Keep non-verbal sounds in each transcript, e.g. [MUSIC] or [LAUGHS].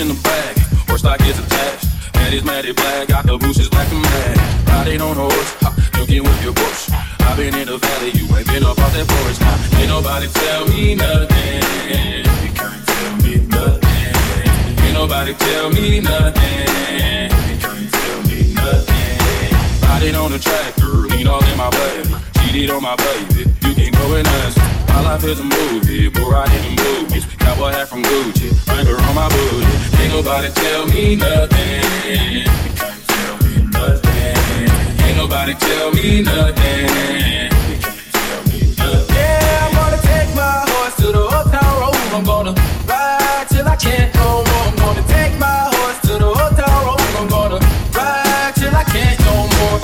In the back, horse stock is attached. And it's matted black, got the bushes black and mad. Riding on horse, ha, you can your bush. I've been in the valley, you ain't been up off that porch. Now, ain't nobody tell me nothing. You can't tell me nothing. Ain't nobody tell me nothing it on the track, girl, lean all in my baby. Cheated on my baby, you can go and ask My life is a movie, boy, I in movies. Cowboy hat from Gucci, finger on my booty. Ain't nobody tell me nothing. Tell me nothing. Ain't nobody tell me nothing. Yeah, I'm gonna take my horse to the road. I'm gonna ride till I can't no more. I'm gonna take my horse to the road. I'm gonna ride till I can't no more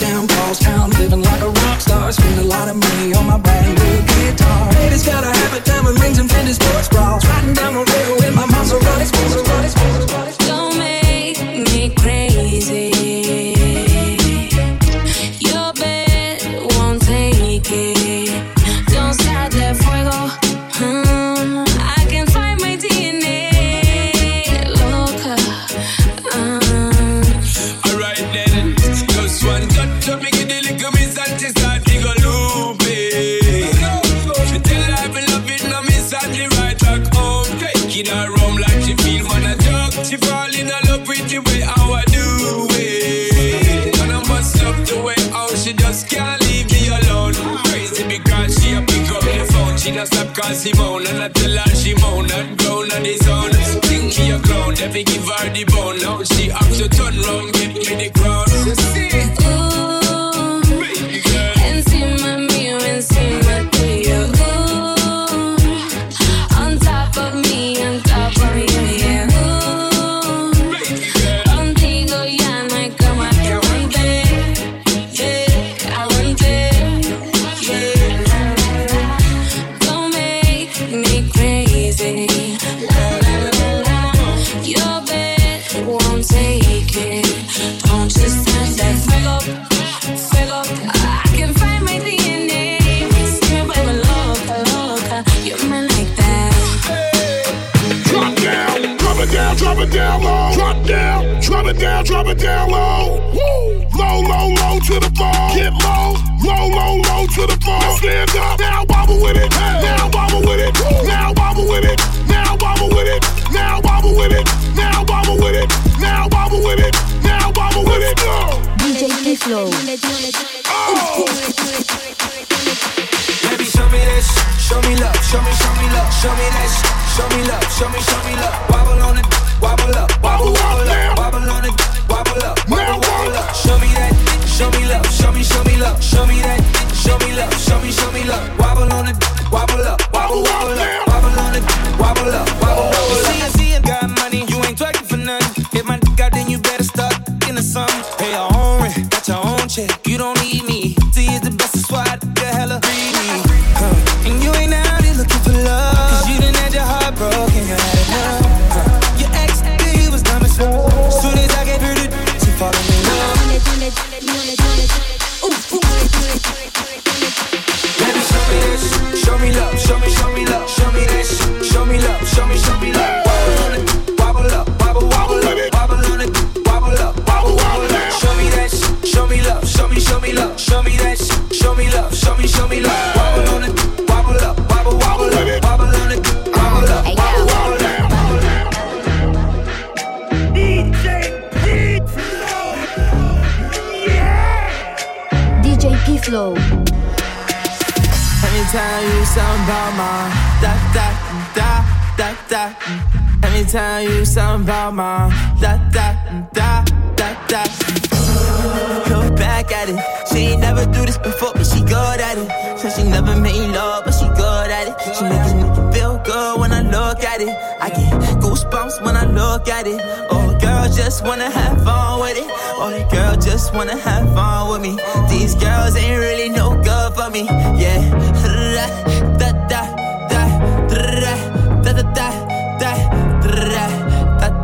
down Paul's town, living like a rock star. Spend a lot of money on my brand new Ladies gotta have a diamond rings and Fendi sports bras. Riding down the rail call Simone and I tell her she moan and groan on the zone. Think she a clown, let me give her the bone. Now she have to turn round, get me the crown. Show me love, show me that, sh- show me love, show me, show me love. Wobble on it, wobble up, wobble, wobble up, wobble on it, wobble up, wobble, wobble up. DJ P Flow. Anytime you something about my da da da da da. Anytime you something about my look at it. Oh, girl just wanna have fun with it. Oh, the girl just wanna have fun with me. These girls ain't really no good for me. Yeah. Da da da da da da da da da da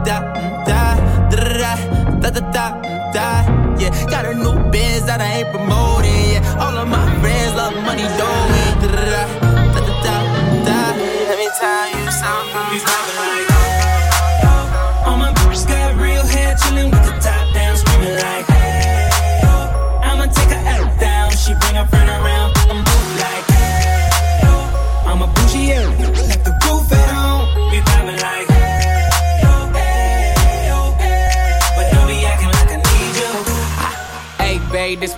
da da da da da da da yeah got a new biz that I ain't promoting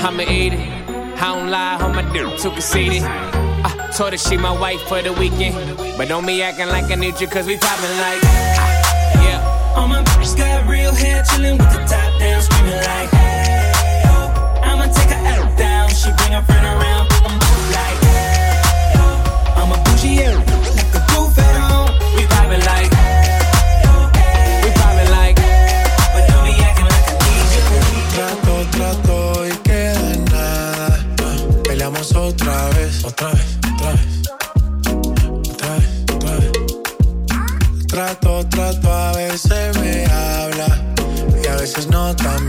I'ma eat it. I don't lie, my dick too conceited. I told her she my wife for the weekend. But don't be acting like I need you, cause we poppin' like. ah, yeah. All my bitches got real hair, chillin' with the top down, screaming like hey, oh. I'ma take her out down, she bring her friend around, I'm like hey, oh. I'm a bougie, like the roof at home. We poppin' like otra vez, otra vez, otra vez. Otra vez. Trato, trato, a veces me habla y a veces no tan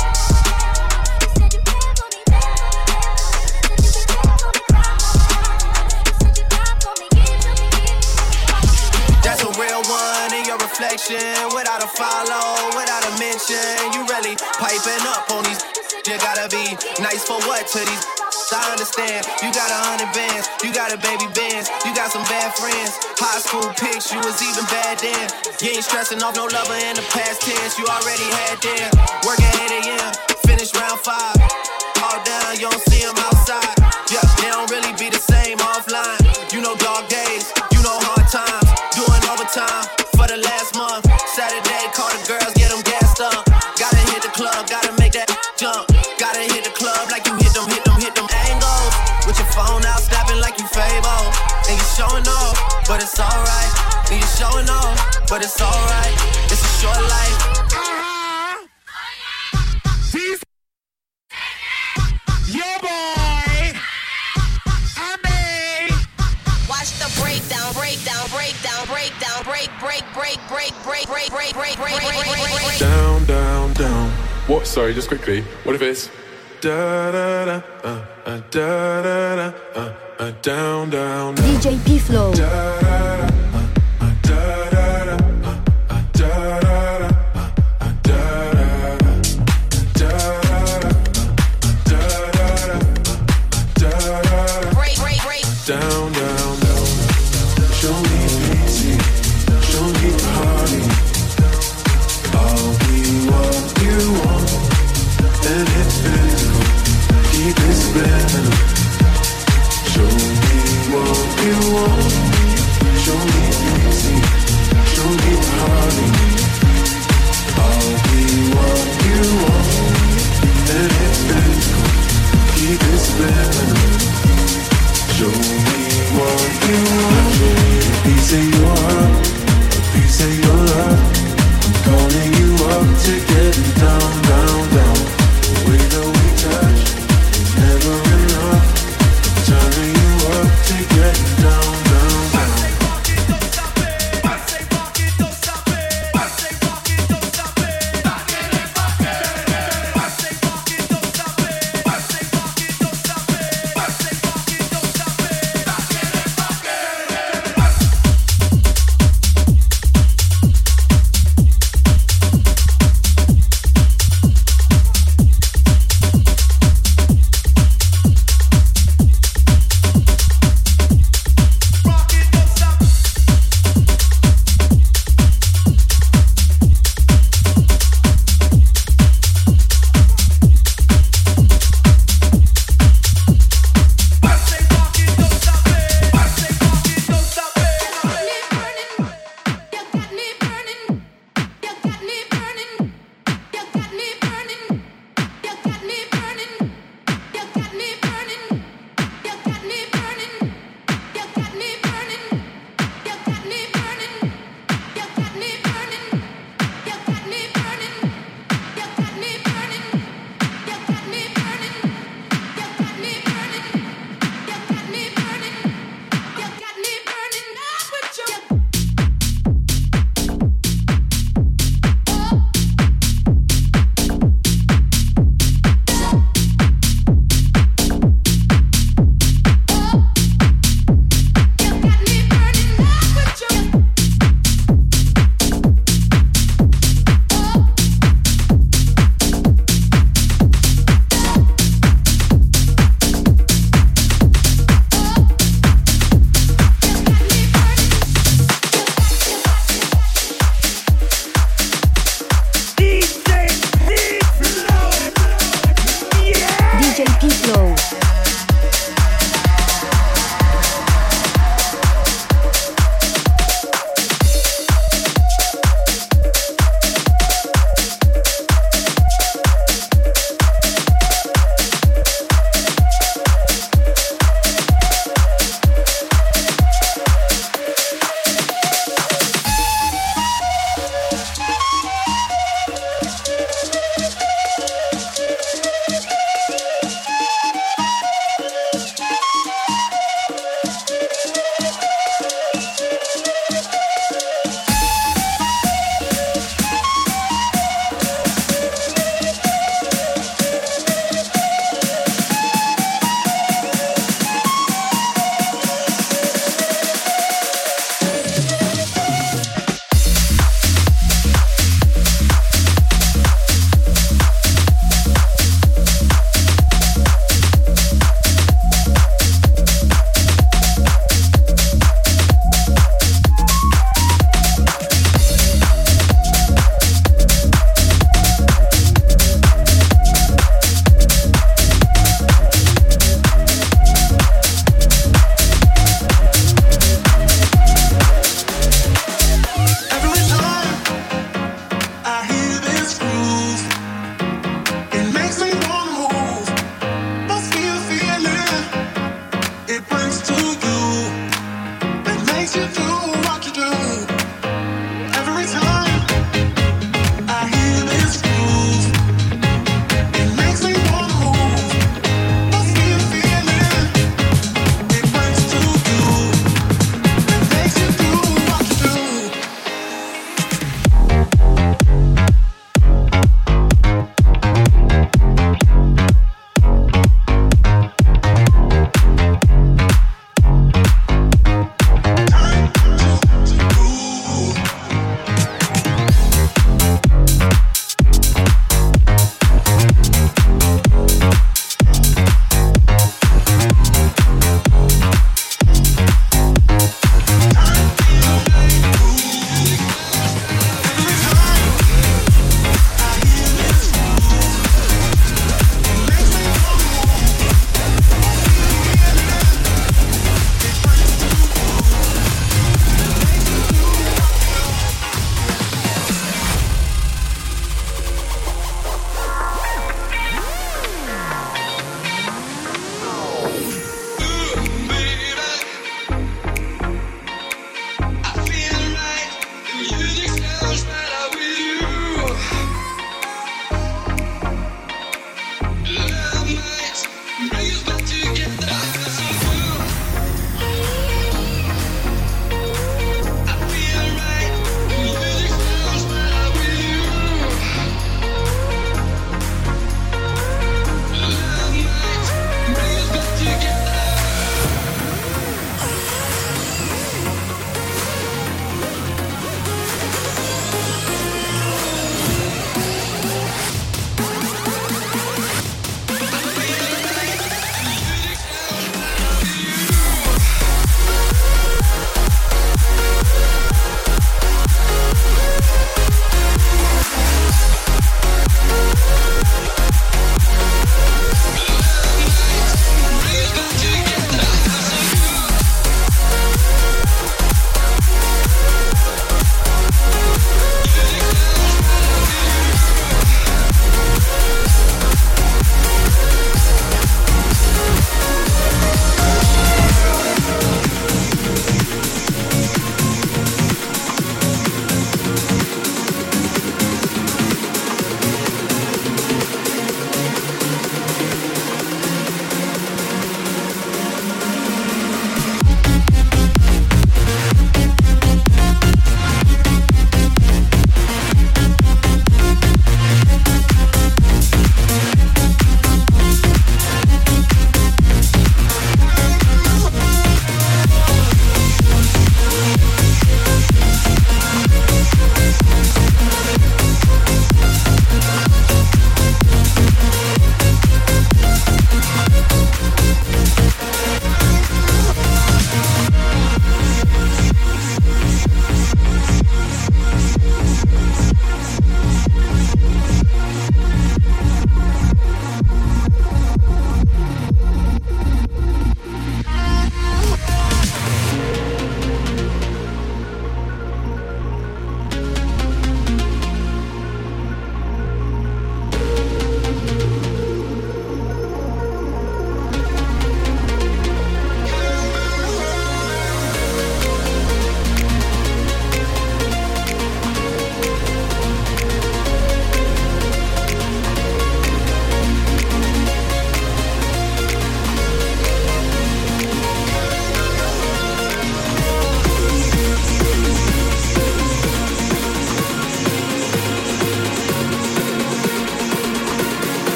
Without a follow, without a mention. You really piping up on these. [LAUGHS] You gotta be nice for what to these. [LAUGHS] I understand. You got a hundred bands, you got a baby bands, you got some bad friends. High school pics, you was even bad then. You ain't stressing off no lover in the past tense. You already had them. Working 8 a.m., finish round five. All down, you don't see them outside. Showing off, but it's alright. And you showing off, but it's alright. It's a short life. Your boy, Ami. Watch the breakdown, breakdown, breakdown, breakdown, break, break, break, break, break, break, break, break, break, break, break, break. Down, down, down. What? Sorry, just quickly. What if it's da da da uh, uh, da da da uh, uh, Uh, down, down, down. DJ P Flow. Da, uh, uh, da, da,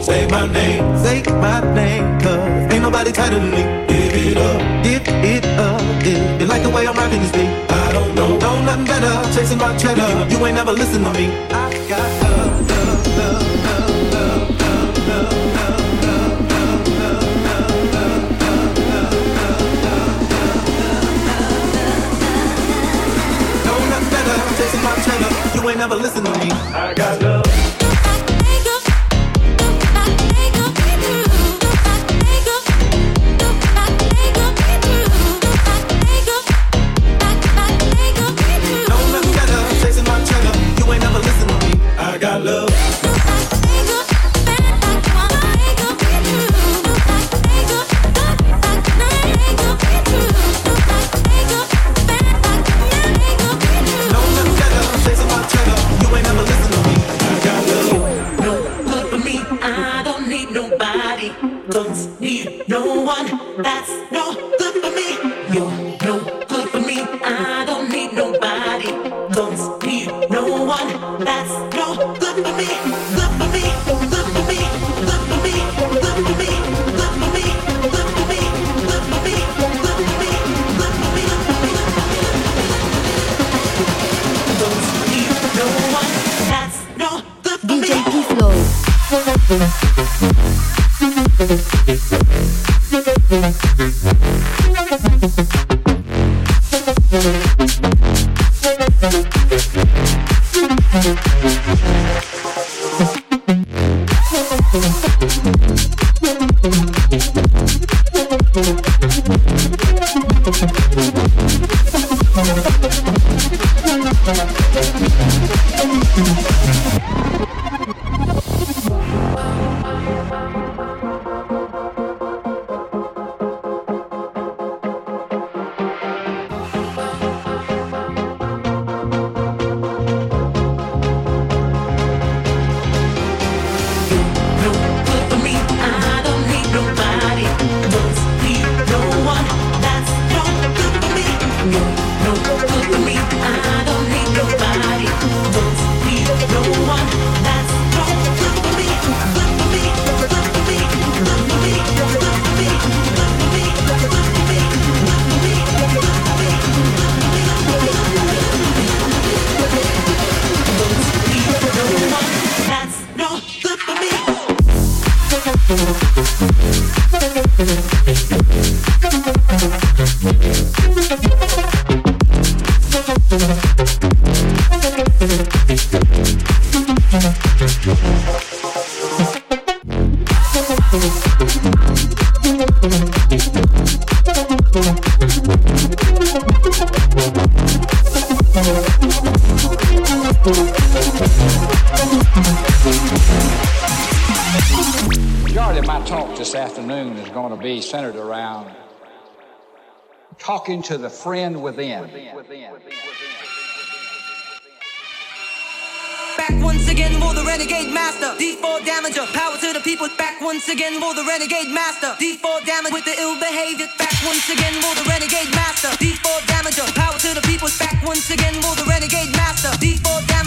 Say my name, say my name, cause ain't nobody tighter than me. Give it up, give it up, yeah. You like the way I'm rapping this beat? I don't know, know nothing better. Chasing my cheddar, you ain't never listen to me. I got love, love, love, love, love, love, love, love. You ain't never listen to me. I got love. to the friend within. Back once again for the renegade master. D4 damager. Power to the people. Back once again for the renegade master. Default damage with the ill behavior. Back once again for the renegade master. D4 damager. Power to the people. Back once again for the renegade master. D4.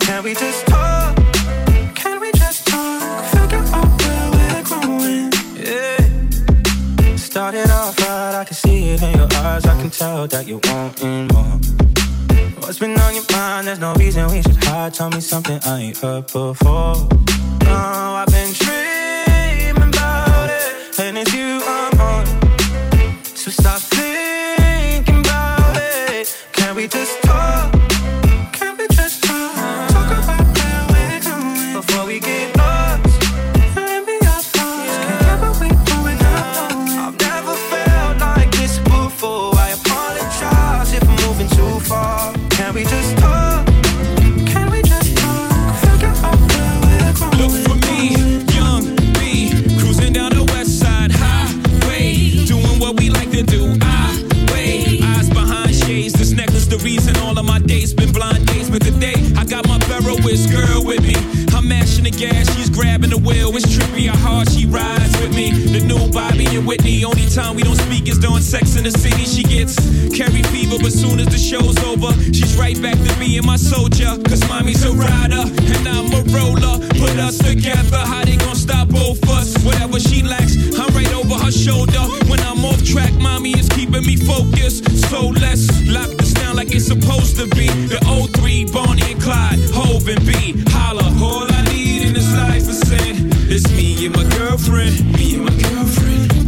Can we just talk? Can we just talk? Figure out where we're going. Yeah. Started off right, I can see it in your eyes. I can tell that you want more. What's been on your mind? There's no reason we should hide. Tell me something I ain't heard before. Oh, I've been tricked Whitney. Only time we don't speak is during sex in the city. She gets Carrie fever, but soon as the show's over, she's right back to being my soldier. Cause mommy's a rider and I'm a roller. Put us together, how they gon' stop both us? Whatever she lacks, I'm right over her shoulder. When I'm off track, mommy is keeping me focused. So let's lock this down like it's supposed to be. The 03, Bonnie and Clyde, Hove and B. Holla, all I need in this life is sin. It's me and my girlfriend, me and my girlfriend.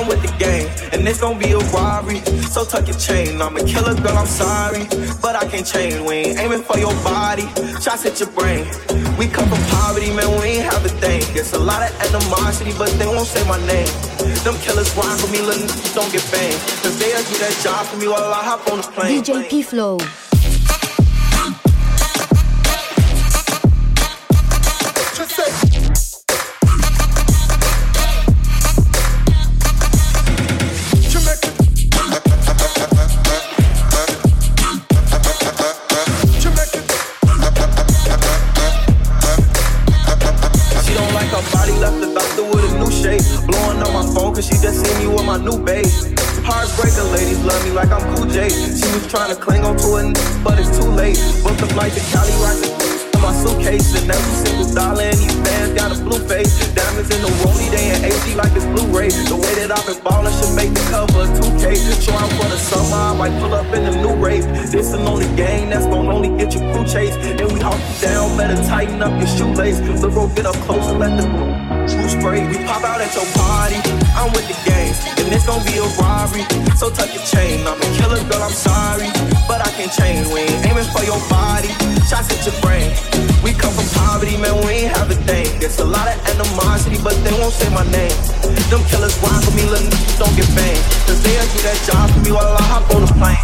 I'm with the gang, and it's gonna be a robbery. So tuck your chain, I'm a killer girl, I'm sorry, but I can't change. We ain't aiming for your body, shots at your brain. We come from poverty, man, we ain't have a thing. It's a lot of animosity, but they won't say my name. Them killers rhyme for me, little don't get banged. Cause they'll do that job for me while I hop on the plane. DJ P Flow. Was trying to cling on to n- but it's too late. Booked a flight to Cali, rockin' in my suitcase. And every single dollar in these bands got a blue face. Diamonds in the rollie, they in HD like it's Blu-ray. The way that I've been ballin' should make the cover of 2K. Show out for the summer, I might pull up in the new rave. This an only game that's gon' only get you crew chase. And we hawk you down, better tighten up your shoelace. Rope get up close and let the True spray, we pop out at your party. I'm with the gang, and it's gonna be a robbery. So tuck your chain. I'm a killer, girl, I'm sorry. But I can't change. We ain't aiming for your body. Shots at your brain. We come from poverty, man, we ain't have a thing. There's a lot of animosity, but they won't say my name. Them killers rhyme for me, little n- don't get banged. Cause they'll do that job for me while I hop on the plane.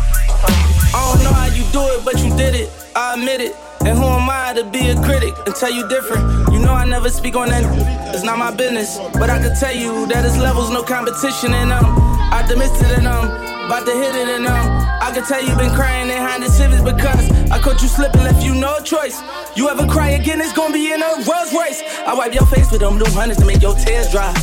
I don't know how you do it, but you did it. I admit it. And who am I to be a critic and tell you different? You know I never speak on that. It's not my business. But I can tell you that it's levels, no competition in them. Optimistic in them. About to hit it in them. I can tell you been crying behind the civics because I caught you slipping, left you no choice. You ever cry again, it's gonna be in a Rolls Royce. I wipe your face with them new hundreds to make your tears dry.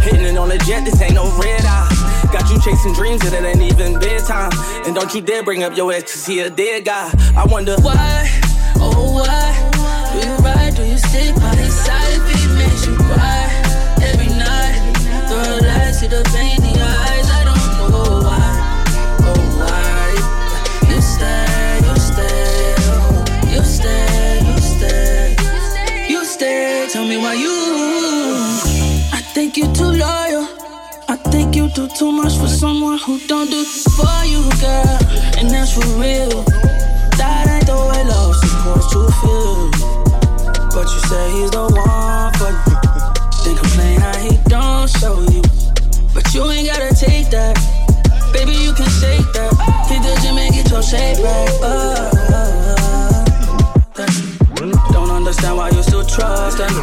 Hitting it on the jet, this ain't no red eye. Got you chasing dreams and it ain't even bedtime. And don't you dare bring up your ex to see a dead guy. I wonder Why, oh why, do you ride, do you stick by his side if makes you cry every night? Throw light, see the pain in your eyes, I don't know why, oh why. You stay, you stay, oh, you stay, you stay, you stay, tell me why you. I think you too loyal. I think you do too much for someone who don't do for you, girl. And that's for real. That ain't the way love's to feel. But you say he's the one for you. Then complain how he don't show you. But you ain't gotta take that. Baby, you can shake that. Hit the gym and get your shape right. Oh, oh, oh. Don't understand why you still trust him.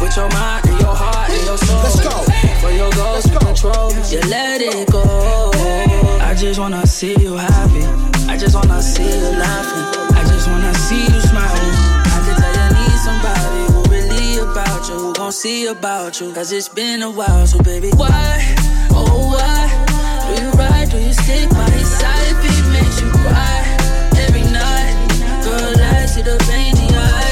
With your mind and your heart and your soul. Let's go. For your goals you control, you let it go. I just wanna see you happy. I just wanna see you laughing. I just wanna see you smiling. I can tell you need somebody who really about you, who gon' see about you. Cause it's been a while, so baby, why, oh why, do you ride, do you stick by his side if he makes you cry every night? Girl, I see the pain in your eyes.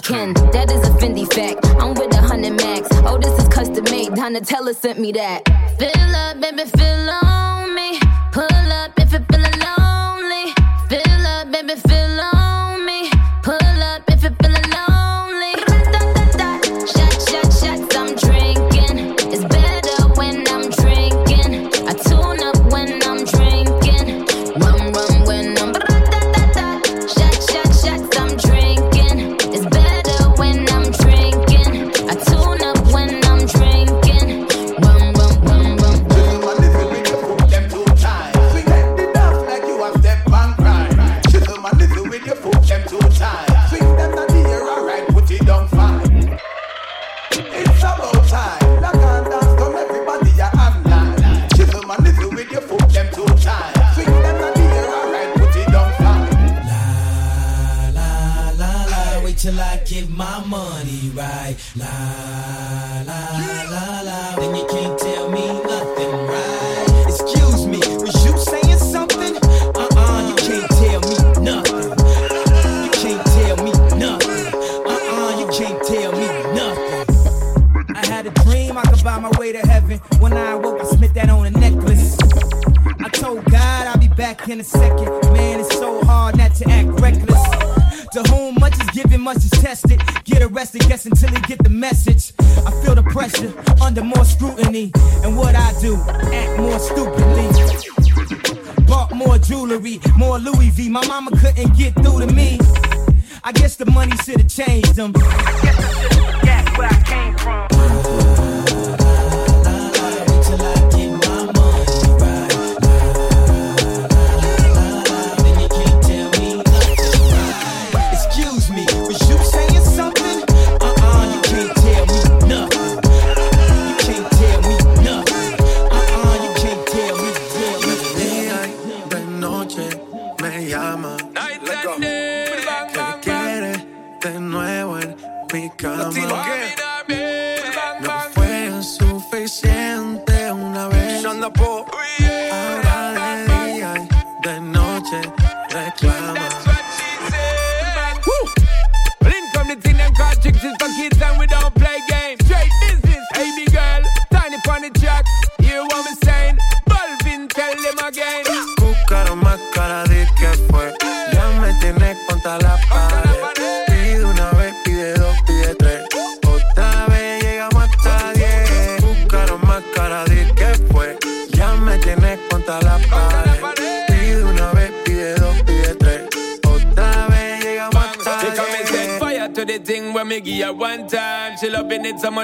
is. That is a Fendi fact. I'm with a hundred max. Oh, this is custom made. Donatella sent me that.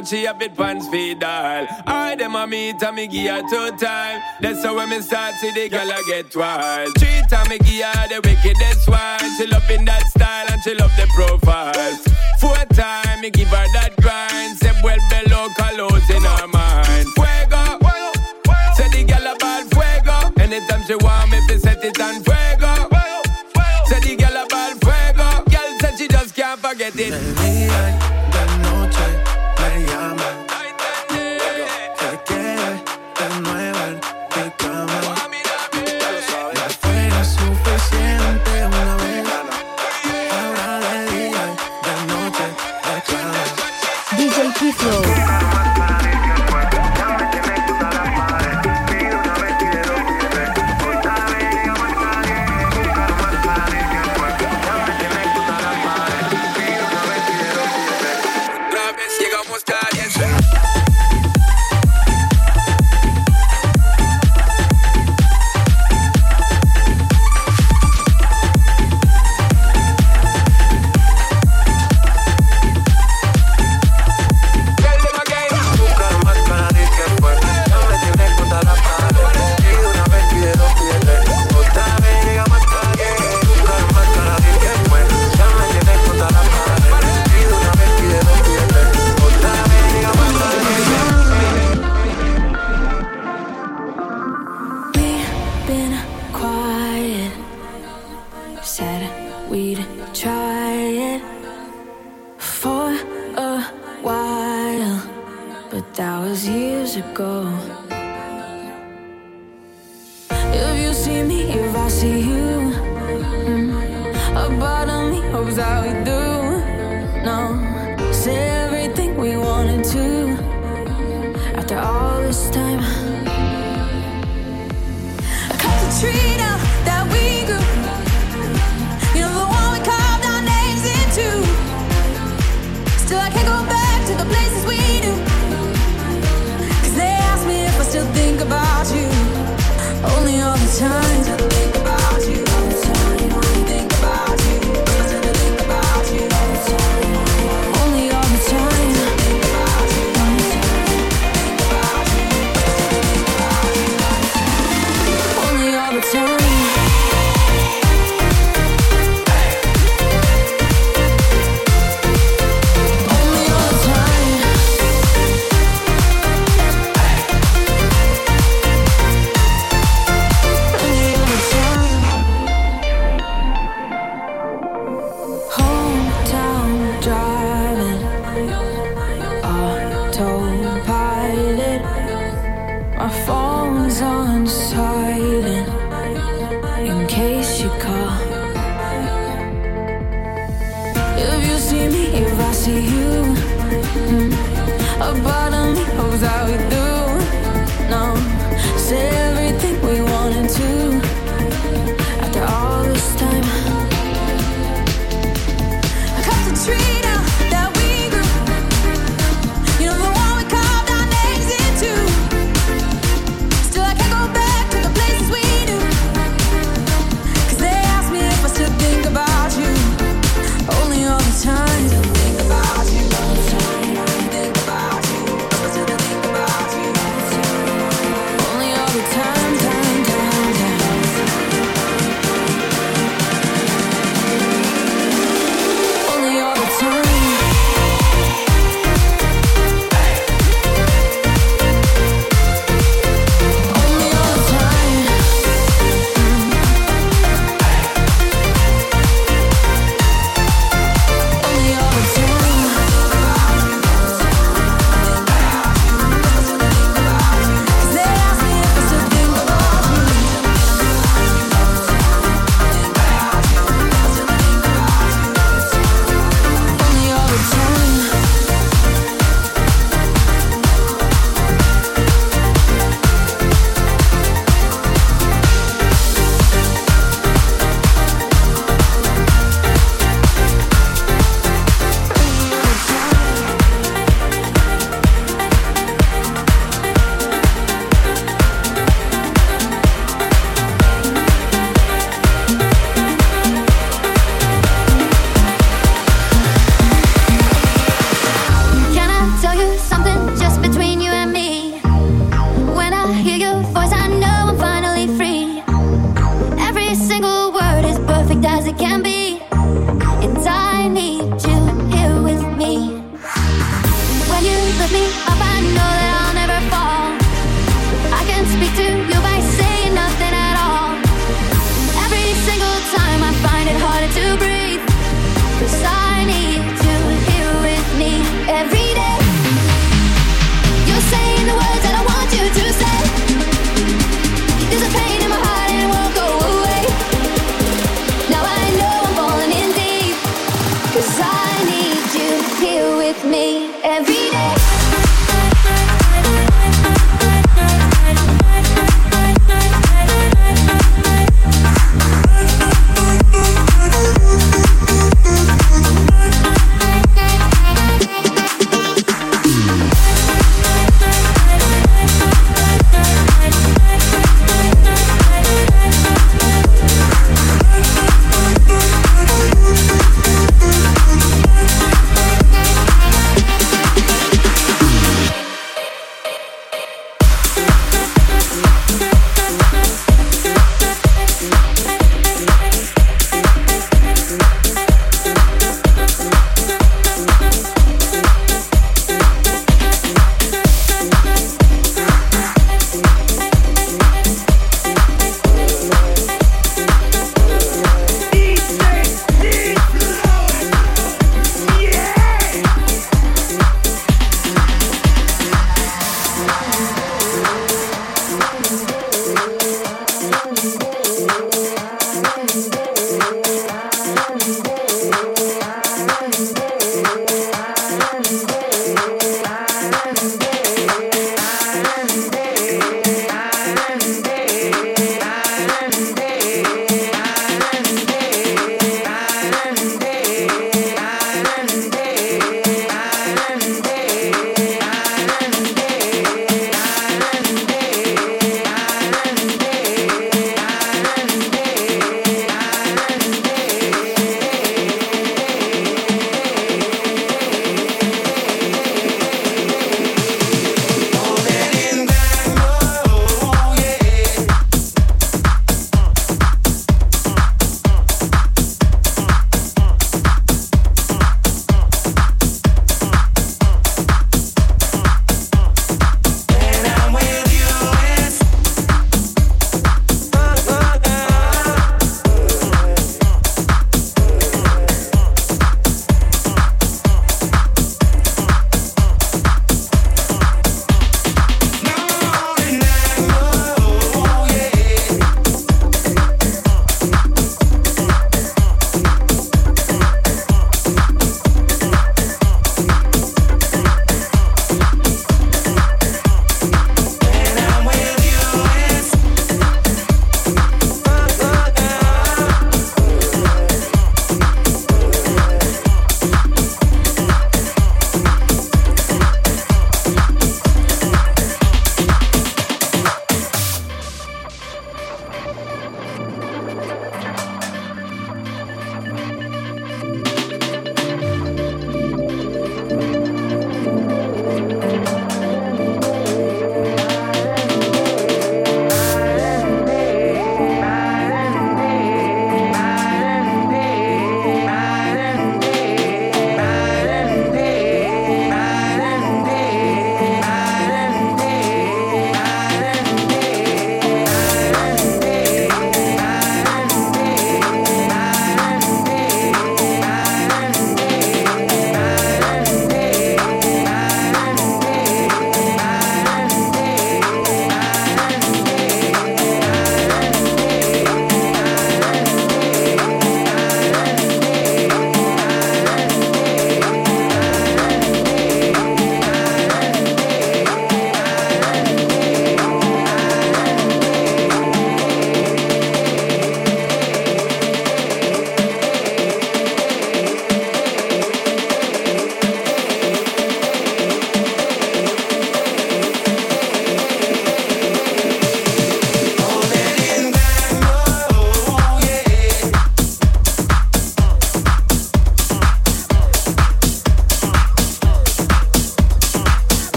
much she a bit pants feed all. I them a meet and me give her two time. That's how when me start see the girl I get wild. Treat her me give her the wickedest one. She loving that